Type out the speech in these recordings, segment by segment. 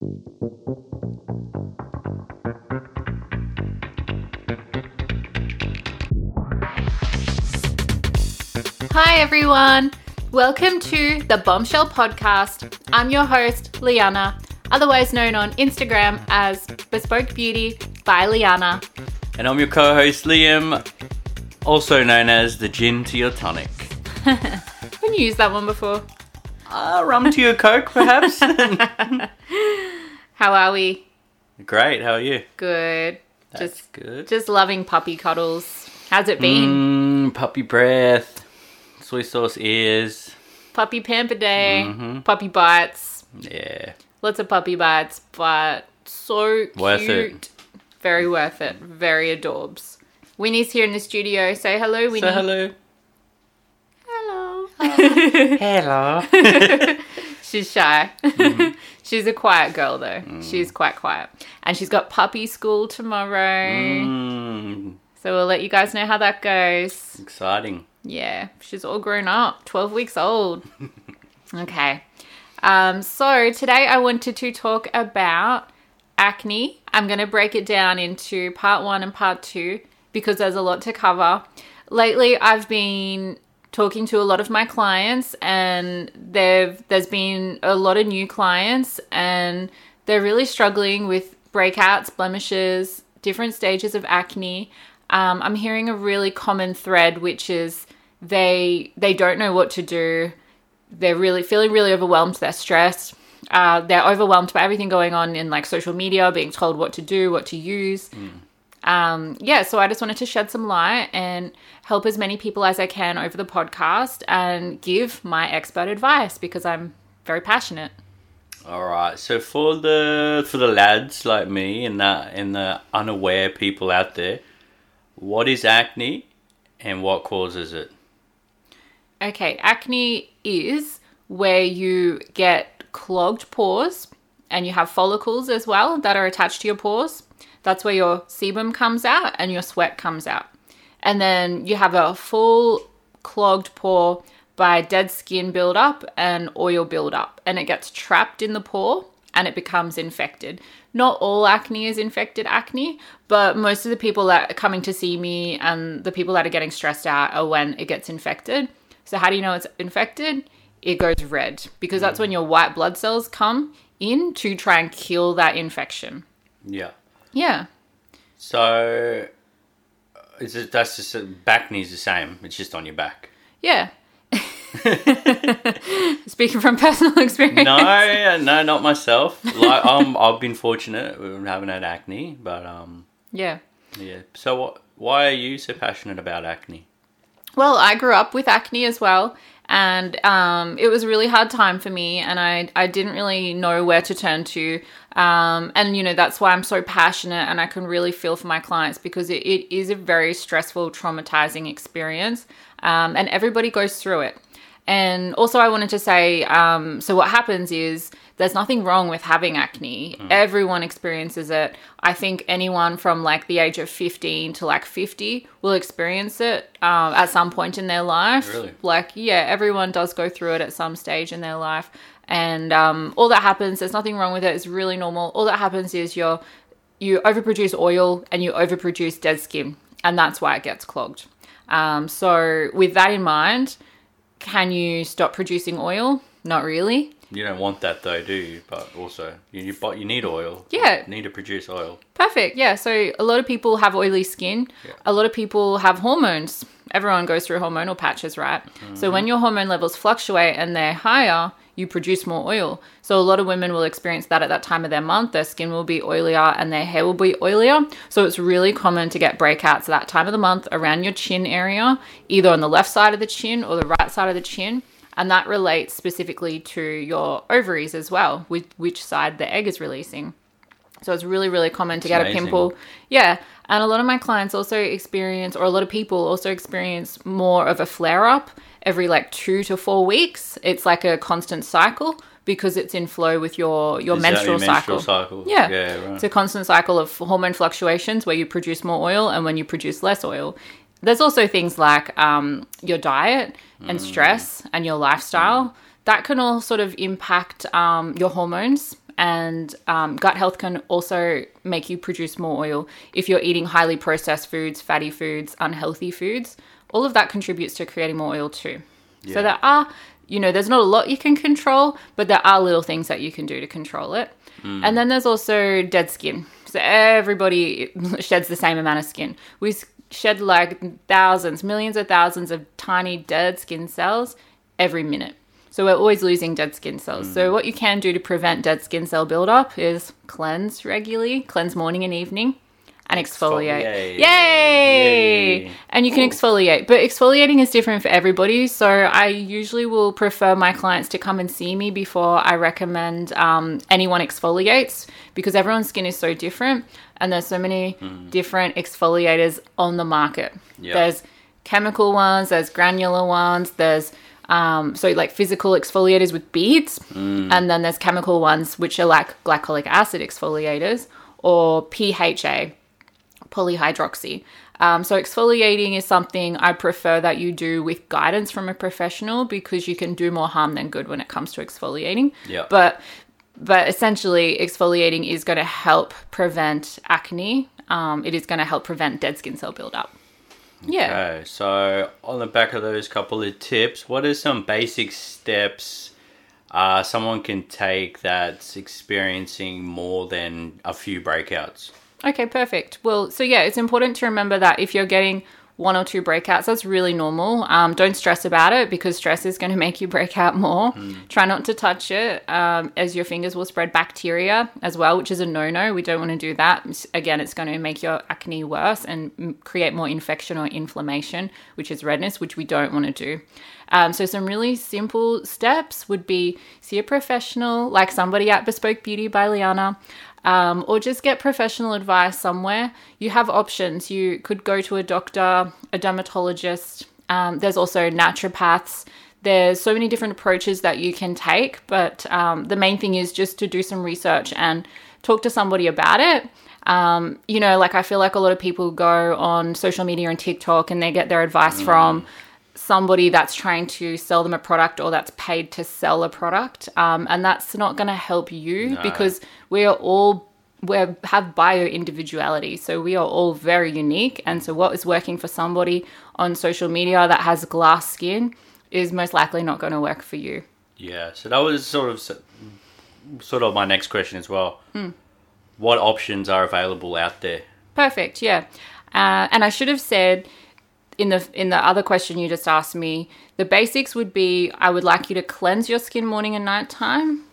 Hi, everyone. Welcome to the Bombshell Podcast. I'm your host, Liana, otherwise known on Instagram as Bespoke Beauty by Liana. And I'm your co host, Liam, also known as the gin to your tonic. Haven't you used that one before? Uh, rum to your coke, perhaps? How are we? Great, how are you? Good. That's just, good. just loving puppy cuddles. How's it been? Mmm, puppy breath, soy sauce ears. Puppy pamper day, Mhm. puppy bites, Yeah. lots of puppy bites, but so Worth cute. it. Very worth it. Very adorbs. Winnie's here in the studio. Say hello, Winnie. So, hello. Hello. Hello. She's shy. Mm-hmm. she's a quiet girl though. Mm. She's quite quiet. And she's got puppy school tomorrow. Mmm, So we'll let you guys know how that goes. exciting. Yeah, she's all grown up, 12 weeks old. okay. Um, so today I wanted to talk about acne. I'm going to break it down into part one and part two because there's a lot to cover. Lately, I've been talking to a lot of my clients and they've there's been a lot of new clients and they're really struggling with breakouts, blemishes, different stages of acne. Um, I'm hearing a really common thread, which is they they don't know what to do. They're really feeling really overwhelmed. They're stressed. Uh, they're overwhelmed by everything going on in like social media, being told what to do, what to use. Um, yeah, so I just wanted to shed some light and help as many people as I can over the podcast and give my expert advice because I'm very passionate. All right. So for the for the lads like me and that and the unaware people out there, what is acne and what causes it? Okay, acne is where you get clogged pores and you have follicles as well that are attached to your pores. That's where your sebum comes out and your sweat comes out. And then you have a full clogged pore by dead skin buildup and oil buildup, and it gets trapped in the pore and it becomes infected. Not all acne is infected acne, but most of the people that are coming to see me and the people that are getting stressed out are when it gets infected. So, how do you know it's infected? It goes red because that's mm. when your white blood cells come in to try and kill that infection. Yeah. Yeah. So is it that's just bacne's the same. It's just on your back. Yeah. Speaking from personal experience. no, no, not myself. Like um, I've been fortunate. We haven't had acne, but um, Yeah. yeah. So what? Why are you so passionate about acne? Well, I grew up with acne as well, and um, it was a really hard time for me, and I I didn't really know where to turn to, um, and you know that's why I'm so passionate, and I can really feel for my clients because it, it is a very stressful, traumatizing experience, um, and everybody goes through it. And also, I wanted to say um, so what happens is there's nothing wrong with having acne. Everyone experiences it. I think anyone from like the age of 15 to like 50 will experience it um, at some point in their life. Really? Like, yeah, everyone does go through it at some stage in their life. And um, all that happens, there's nothing wrong with it. It's really normal. All that happens is you're you overproduce oil and you overproduce dead skin, and that's why it gets clogged. Um, so, with that in mind, can you stop producing oil? Not really. You don't want that though, do you? But also, you you, but you need oil. Yeah. You need to produce oil. Perfect. Yeah. So, a lot of people have oily skin. Yeah. A lot of people have hormones. Everyone goes through hormonal patches, right? So, mm-hmm. when your hormone levels fluctuate and they're higher, you produce more oil. So, a lot of women will experience that at that time of their month. Their skin will be oilier and their hair will be oilier. So, it's really common to get breakouts at that time of the month around your chin area, either on the left side of the chin or the right side of the chin. And that relates specifically to your ovaries as well, with which side the egg is releasing. So it's really, really common to get amazing. a pimple. Yeah. And a lot of my clients also experience, or a lot of people also experience more of a flare up every like two to four weeks. It's like a constant cycle because it's in flow with your, your menstrual, your menstrual cycle. cycle? Yeah. Yeah, right. It's a constant cycle of hormone fluctuations where you produce more oil and when you produce less oil. There's also things like um, your diet Mm. and stress and your lifestyle. That can all sort of impact um, your hormones and um, gut health can also make you produce more oil if you're eating highly processed foods, fatty foods, unhealthy foods. All of that contributes to creating more oil too. Yeah. So there are, you know, there's not a lot you can control, but there are little things that you can do to control it. And then there's also dead skin. So everybody sheds the same amount of skin. We shed like thousands, millions of thousands of tiny dead skin cells every minute. So we're always losing dead skin cells. So mm. what you can do to prevent dead skin cell buildup is cleanse regularly, cleanse morning and evening, and exfoliate. Exfoliate. Yay! Yay. And you can exfoliate, but exfoliating is different for everybody. So I usually will prefer my clients to come and see me before I recommend um, anyone exfoliates because everyone's skin is so different, and there's so many different exfoliators on the market. Yeah. There's chemical ones, there's granular ones, there's um, so like physical exfoliators with beads, and then there's chemical ones which are like glycolic acid exfoliators or PHA, polyhydroxy. Um, so exfoliating is something I prefer that you do with guidance from a professional because you can do more harm than good when it comes to exfoliating. Yeah. But but essentially, exfoliating is going to help prevent acne. Um, it is going to help prevent dead skin cell buildup. Yeah. Okay, so on the back of those couple of tips, what are some basic steps uh, someone can take that's experiencing more than a few breakouts? Okay, perfect. Well, so yeah, it's important to remember that if you're getting one or two breakouts, that's really normal. Um, don't stress about it because stress is going to make you break out more. Try not to touch it, um, as your fingers will spread bacteria as well, which is a no no. We don't want to do that. Again, it's going to make your acne worse and mm, create more infection or inflammation, which is redness, which we don't want to do. Um, so, some really simple steps would be see a professional, like somebody at Bespoke Beauty by Liana um, or just get professional advice somewhere. You have options. You could go to a doctor, a dermatologist. Um, there's also naturopaths. There's so many different approaches that you can take, but um, the main thing is just to do some research and talk to somebody about it. Um, you know, like I feel like a lot of people go on social media and TikTok and they get their advice from somebody that's trying to sell them a product or that's paid to sell a product um, and that's not going to help you No. because we are all we have bio individuality so we are all very unique and so what is working for somebody on social media that has glass skin is most likely not going to work for you Yeah, so that was sort of sort of my next question as well. Hmm. What options are available out there? Perfect. Yeah. Uh, and I should have said in the in the other question you just asked me, the basics would be I would like you to cleanse your skin morning and night time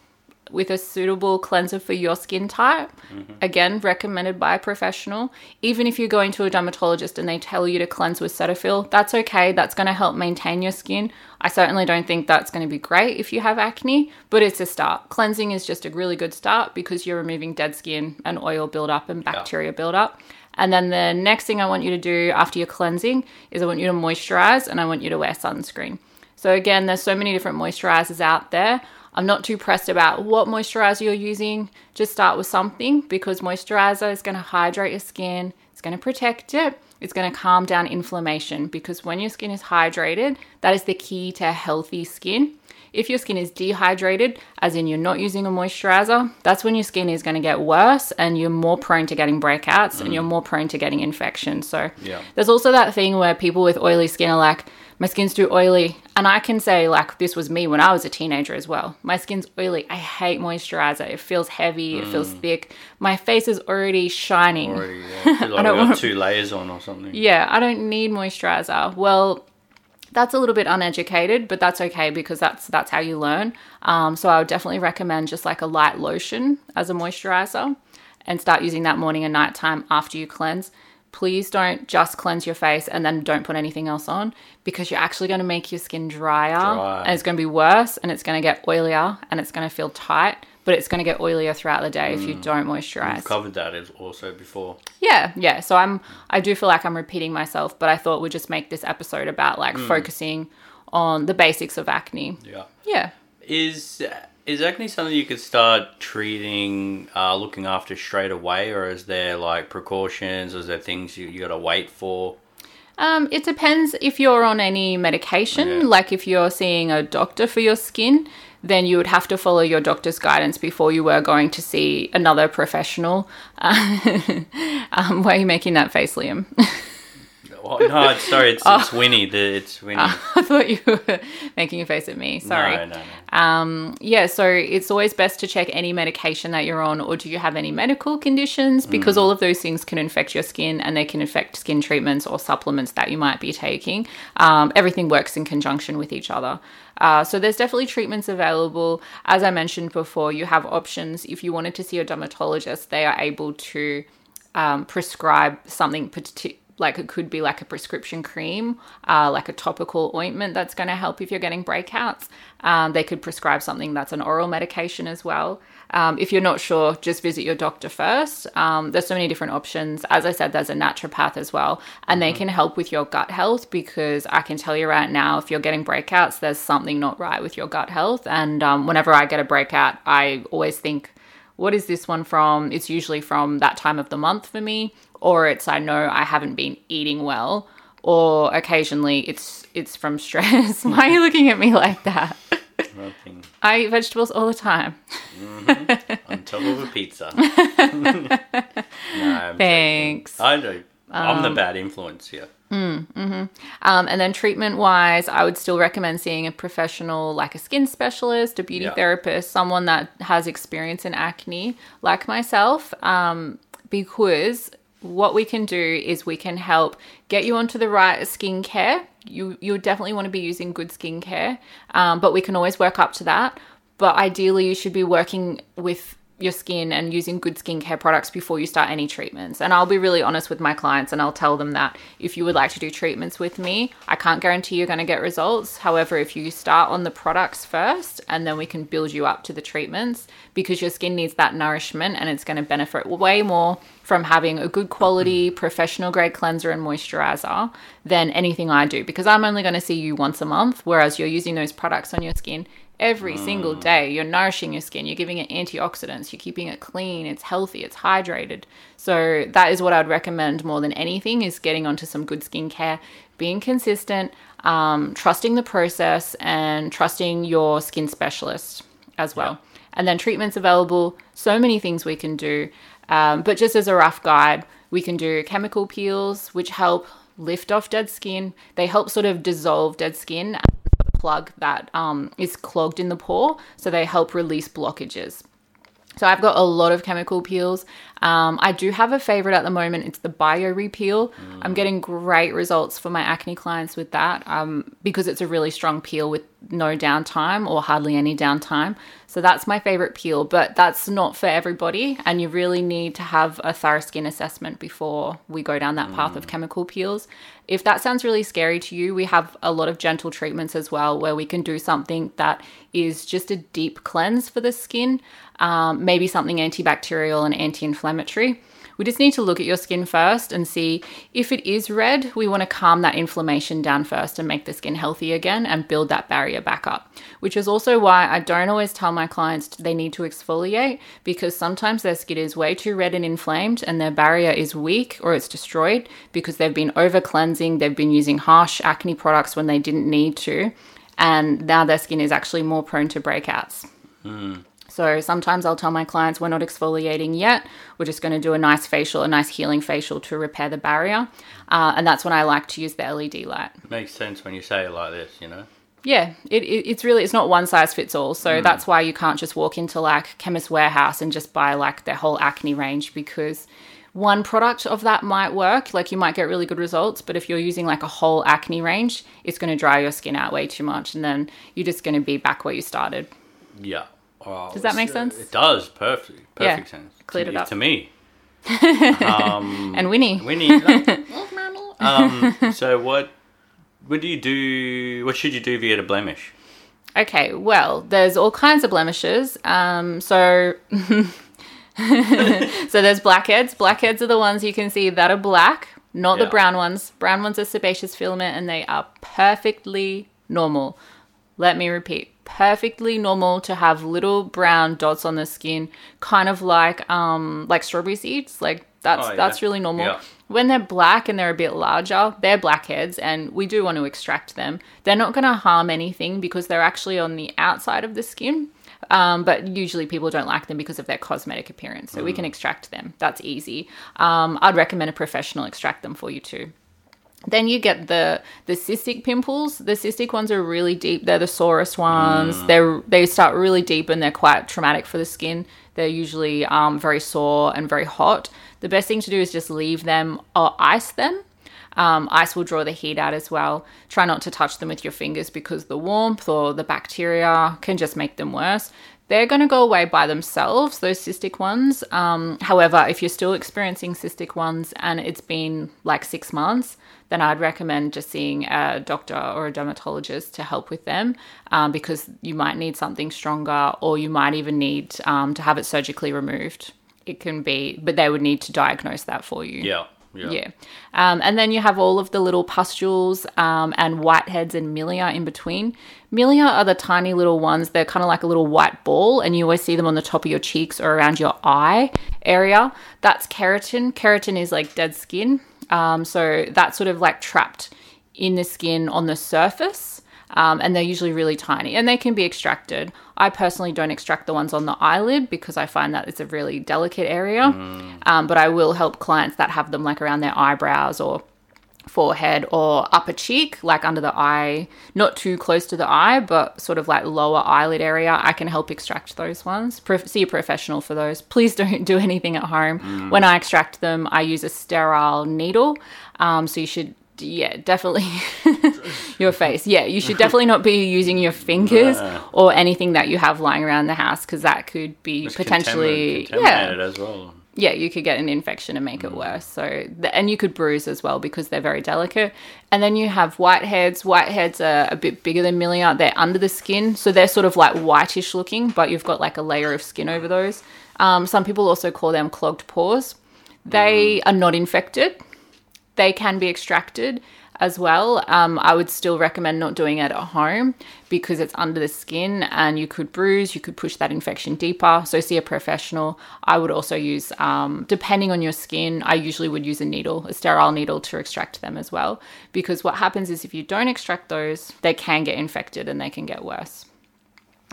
with a suitable cleanser for your skin type. Mm-hmm. Again, recommended by a professional. Even if you're going to a dermatologist and they tell you to cleanse with Cetaphil, that's okay. That's going to help maintain your skin. I certainly don't think that's going to be great if you have acne, but it's a start. Cleansing is just a really good start because you're removing dead skin and oil buildup and bacteria buildup. And then the next thing I want you to do after your cleansing is I want you to moisturize and I want you to wear sunscreen. So again, there's so many different moisturizers out there. I'm not too pressed about what moisturizer you're using. Just start with something because moisturizer is going to hydrate your skin, it's going to protect it, it's going to calm down inflammation because when your skin is hydrated, that is the key to healthy skin. If your skin is dehydrated, as in you're not using a moisturizer, that's when your skin is going to get worse and you're more prone to getting breakouts and mm. you're more prone to getting infections. So, Yeah. there's also that thing where people with oily skin are like, my skin's too oily. And I can say, like, this was me when I was a teenager as well. My skin's oily. I hate moisturizer. It feels heavy, it feels mm. thick. My face is already shining. Already, yeah. I don't want- two layers on or something. Yeah, I don't need moisturizer. Well, that's a little bit uneducated, but that's okay because that's that's how you learn. Um, so I would definitely recommend just like a light lotion as a moisturizer, and start using that morning and night time after you cleanse. Please don't just cleanse your face and then don't put anything else on because you're actually going to make your skin drier Dry. and it's going to be worse and it's going to get oilier and it's going to feel tight, but it's going to get oilier throughout the day if you don't moisturize. We've covered that as also before. Yeah, yeah. So I'm I do feel like I'm repeating myself, but I thought we'd just make this episode about like focusing on the basics of acne. Yeah. Yeah. Is is acne something you could start treating, uh, looking after straight away, or is there like precautions? Or is there things you, you got to wait for? Um, it depends if you're on any medication. Yeah. Like if you're seeing a doctor for your skin, then you would have to follow your doctor's guidance before you were going to see another professional. um, why are you making that face, Liam? Oh, no, it's, sorry, it's, it's Winnie. The, it's Winnie. I thought you were making a face at me. Sorry. No, no, no. Um, yeah, so it's always best to check any medication that you're on, or do you have any medical conditions? Because all of those things can infect your skin and they can affect skin treatments or supplements that you might be taking. Um, everything works in conjunction with each other. Uh, so there's definitely treatments available. As I mentioned before, you have options. If you wanted to see a dermatologist, they are able to um, prescribe something partic- like it could be like a prescription cream, uh, like a topical ointment that's going to help if you're getting breakouts. Um, they could prescribe something that's an oral medication as well. Um, if you're not sure, just visit your doctor first. Um, there's so many different options. As I said, there's a naturopath as well, and they can help with your gut health because I can tell you right now, if you're getting breakouts, there's something not right with your gut health. And um, whenever I get a breakout, I always think, what is this one from? It's usually from that time of the month for me, or it's I know I haven't been eating well, or occasionally it's it's from stress. Why are you looking at me like that? Nothing. I eat vegetables all the time. Mm-hmm. On top of a pizza. no, I'm Thanks. joking. I know. I'm the um, bad influence here. Um, and then treatment wise, I would still recommend seeing a professional like a skin specialist, a beauty Yeah. therapist, someone that has experience in acne like myself, um, because what we can do is we can help get you onto the right skincare. You you definitely want to be using good skincare, um, but we can always work up to that. But ideally, you should be working with your skin and using good skincare products before you start any treatments. And I'll be really honest with my clients and I'll tell them that if you would like to do treatments with me, I can't guarantee you're going to get results. However, if you start on the products first and then we can build you up to the treatments because your skin needs that nourishment and it's going to benefit way more from having a good quality professional grade cleanser and moisturizer than anything I do because I'm only going to see you once a month whereas you're using those products on your skin every single day. You're nourishing your skin, you're giving it antioxidants, you're keeping it clean, it's healthy, it's hydrated. So that is what I'd recommend more than anything is getting onto some good skincare, being consistent, um, trusting the process and trusting your skin specialist as well. And then treatments available, so many things we can do. Um, but just as a rough guide, we can do chemical peels, which help lift off dead skin. They help sort of dissolve dead skin plug that um, is clogged in the pore. So they help release blockages. So I've got a lot of chemical peels. Um, I do have a favorite at the moment. It's the Bio Repeel. I'm getting great results for my acne clients with that um, because it's a really strong peel with no downtime or hardly any downtime. So that's my favorite peel, but that's not for everybody. And you really need to have a thorough skin assessment before we go down that path of chemical peels. If that sounds really scary to you, we have a lot of gentle treatments as well where we can do something that is just a deep cleanse for the skin, um, maybe something antibacterial and anti inflammatory. We just need to look at your skin first and see if it is red. We want to calm that inflammation down first and make the skin healthy again and build that barrier back up. Which is also why I don't always tell my clients they need to exfoliate because sometimes their skin is way too red and inflamed and their barrier is weak or it's destroyed because they've been over cleansing, they've been using harsh acne products when they didn't need to, and now their skin is actually more prone to breakouts. So sometimes I'll tell my clients we're not exfoliating yet. We're just going to do a nice facial, a nice healing facial to repair the barrier. Uh, and that's when I like to use the LED light. Makes sense when you say it like this, you know? Yeah, it, it, it's really, it's not one size fits all. So that's why you can't just walk into like Chemist Warehouse and just buy like their whole acne range because one product of that might work. Like you might get really good results, but if you're using like a whole acne range, it's going to dry your skin out way too much. And then you're just going to be back where you started. Yeah. Oh, Does that make uh, sense? It does. Perfect. Perfect Yeah, sense. cleared to, it up. To me. um, And Winnie. Winnie. um, so what? What do you do? What should you do if you get a blemish? Okay, well, there's all kinds of blemishes. Um, so, so there's blackheads. Blackheads are the ones you can see that are black, not the brown ones. Brown ones are sebaceous filament, and they are perfectly normal. Let me repeat: perfectly normal to have little brown dots on the skin, kind of like um like strawberry seeds, like That's Oh, yeah. that's really normal. Yeah. When they're black and they're a bit larger, they're blackheads, and we do want to extract them. They're not going to harm anything because they're actually on the outside of the skin. Um, but usually people don't like them because of their cosmetic appearance. So we can extract them. That's easy. Um, I'd recommend a professional extract them for you too. Then you get the the cystic pimples. The cystic ones are really deep. They're the sorest ones. They're they start really deep and they're quite traumatic for the skin. They're usually um, very sore and very hot. The best thing to do is just leave them or ice them. Um, ice will draw the heat out as well. Try not to touch them with your fingers because the warmth or the bacteria can just make them worse. They're going to go away by themselves, those cystic ones. Um, however, if you're still experiencing cystic ones and it's been like six months, then I'd recommend just seeing a doctor or a dermatologist to help with them um, because you might need something stronger or you might even need um, to have it surgically removed. It can be, but they would need to diagnose that for you. Yeah. Yeah. Yeah. Um, and then you have all of the little pustules um, and whiteheads and milia in between. Milia are the tiny little ones. They're kind of like a little white ball, and you always see them on the top of your cheeks or around your eye area. That's keratin. Keratin is like dead skin. Um, so that's sort of like trapped in the skin on the surface. Um, and they're usually really tiny and they can be extracted. I personally don't extract the ones on the eyelid because I find that it's a really delicate area. Um, but I will help clients that have them like around their eyebrows or forehead or upper cheek, like under the eye, not too close to the eye, but sort of like lower eyelid area. I can help extract those ones. Pro- see a professional for those. Please don't do anything at home. When I extract them, I use a sterile needle. Um, so you should yeah, definitely your face. Yeah, you should definitely not be using your fingers or anything that you have lying around the house because that could be potentially contamin- yeah as well. yeah, you could get an infection and make it worse. So, th- and you could bruise as well because they're very delicate. And then you have whiteheads. Whiteheads are a bit bigger than milia. They're under the skin, so they're sort of like whitish looking, but you've got like a layer of skin over those. Um, some people also call them clogged pores. They are not infected. They can be extracted as well. Um, I would still recommend not doing it at home because it's under the skin and you could bruise, you could push that infection deeper. So, see a professional. I would also use, um, depending on your skin, I usually would use a needle, a sterile needle to extract them as well. Because what happens is if you don't extract those, they can get infected and they can get worse.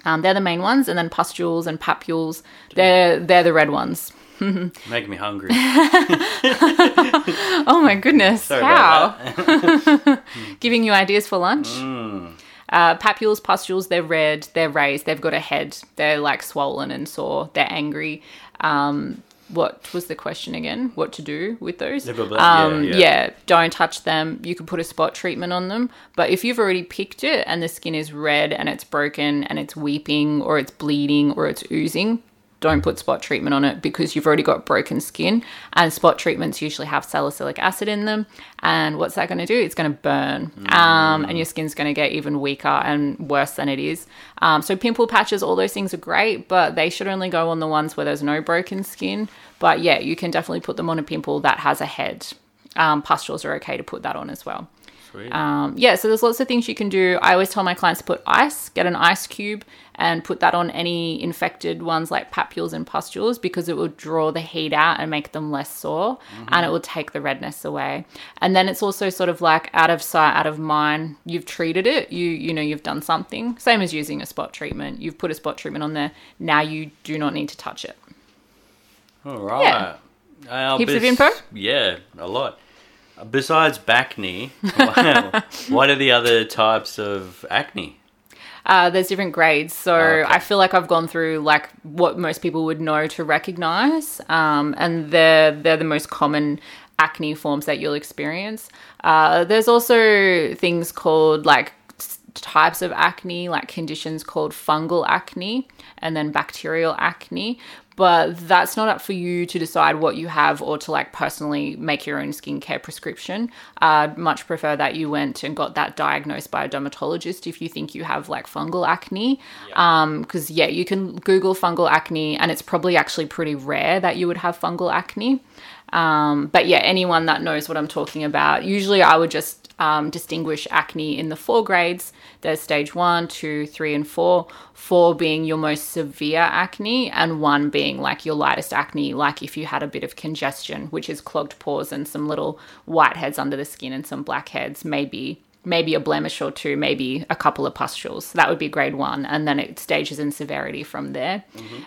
Um, they're the main ones, and then pustules and papules. They're they're the red ones. Make me hungry. Oh my goodness! Sorry How? giving you ideas for lunch. Mm. Uh, papules, pustules, they're red, they're raised, they've got a head, they're like swollen and sore, they're angry. Um, what was the question again? What to do with those? Got yeah, um, yeah. don't touch them. You could put a spot treatment on them. But if you've already picked it and the skin is red and it's broken and it's weeping or it's bleeding or it's oozing, don't put spot treatment on it because you've already got broken skin. And spot treatments usually have salicylic acid in them. And what's that going to do? It's going to burn. Um, and your skin's going to get even weaker and worse than it is. Um, so, pimple patches, all those things are great, but they should only go on the ones where there's no broken skin. But yeah, you can definitely put them on a pimple that has a head. Um, pustules are okay to put that on as well. Um, yeah, so there's lots of things you can do. I always tell my clients to put ice, get an ice cube, and put that on any infected ones like papules and pustules because it will draw the heat out and make them less sore and it will take the redness away. And then it's also sort of like out of sight, out of mind. You've treated it, you you know, you've done something. Same as using a spot treatment. You've put a spot treatment on there. Now you do not need to touch it. All right. Uh, Heaps of info? Yeah, a lot. Besides acne, what are the other types of acne? Uh, there's different grades, so Okay. I feel like I've gone through like what most people would know to recognize, um, and they're they're the most common acne forms that you'll experience. Uh, there's also things called like types of acne, like conditions called fungal acne and then bacterial acne. But that's not up for you to decide what you have or to like personally make your own skincare prescription. I'd much prefer that you went and got that diagnosed by a dermatologist if you think you have like fungal acne. Um, because yeah, you can Google fungal acne and it's probably actually pretty rare that you would have fungal acne. Um, but yeah, anyone that knows what I'm talking about, usually I would just um, distinguish acne in the four grades. There's stage one, two, three, and four. Four being your most severe acne, and one being like your lightest acne, like if you had a bit of congestion, which is clogged pores and some little whiteheads under the skin and some blackheads, maybe maybe a blemish or two, maybe a couple of pustules. That would be grade one, and then it stages in severity from there.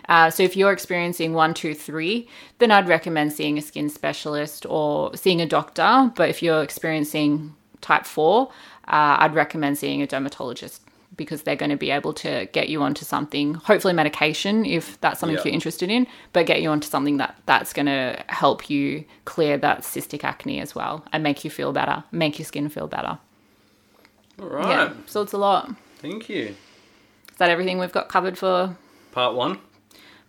Uh, so if you're experiencing one, two, three, then I'd recommend seeing a skin specialist or seeing a doctor. But if you're experiencing type four, uh, I'd recommend seeing a dermatologist because they're going to be able to get you onto something, hopefully medication if that's something Yeah. you're interested in, but get you onto something that that's going to help you clear that cystic acne as well and make you feel better, make your skin feel better. All right. Yeah, so it's a lot. Thank you. Is that everything we've got covered for Part one.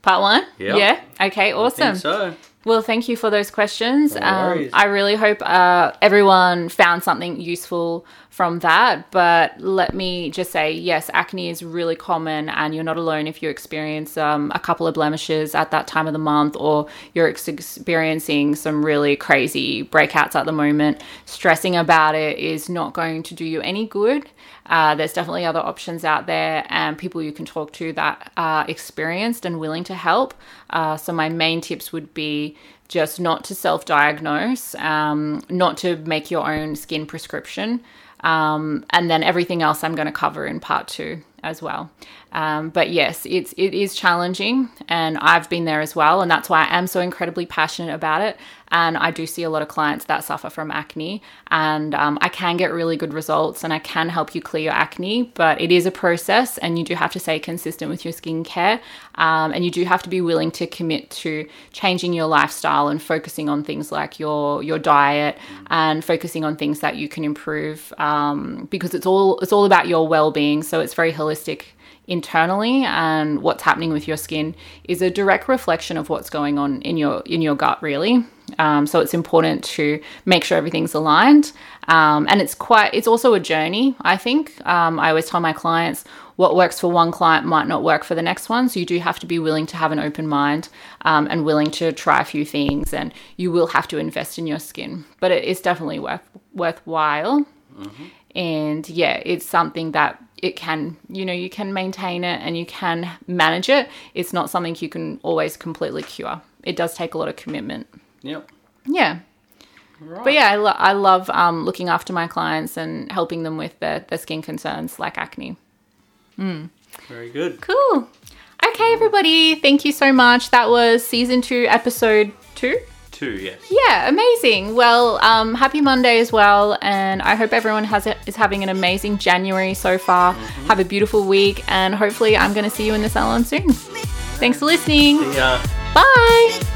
part one? Yeah. Yeah. Okay, I awesome. think so. Well, thank you for those questions. No um. I really hope uh, everyone found something useful from that. But let me just say yes, acne is really common, and you're not alone if you experience um, a couple of blemishes at that time of the month or you're ex- experiencing some really crazy breakouts at the moment. Stressing about it is not going to do you any good. Uh, there's definitely other options out there and people you can talk to that are experienced and willing to help. Uh, so, my main tips would be just not to self diagnose, um, not to make your own skin prescription. Um, and then everything else I'm going to cover in part two as well. Um, but yes, it's it is challenging, and I've been there as well, and that's why I am so incredibly passionate about it. And I do see a lot of clients that suffer from acne, and um, I can get really good results, and I can help you clear your acne. But it is a process, and you do have to stay consistent with your skincare, um, and you do have to be willing to commit to changing your lifestyle and focusing on things like your your diet and focusing on things that you can improve, um, because it's all it's all about your well being. So it's very holistic internally and what's happening with your skin is a direct reflection of what's going on in your in your gut really. Um, so it's important to make sure everything's aligned. Um, and it's quite it's also a journey i think. Um, i always tell my clients what works for one client might not work for the next one. So you do have to be willing to have an open mind um, and willing to try a few things and you will have to invest in your skin. But it is definitely worth worthwhile. And yeah it's something that it can you know you can maintain it and you can manage it. It's not something you can always completely cure. It does take a lot of commitment. Yep. yeah. Right. but yeah i, lo- I love um, looking after my clients and helping them with their, their skin concerns like acne. Very good. cool. Okay everybody. Thank you so much. That was season two episode two Two, yes. Yeah, amazing. Well, um, happy Monday as well, and I hope everyone has is having an amazing January so far. Have a beautiful week, and hopefully, I'm going to see you in the salon soon. Thanks for listening. Bye.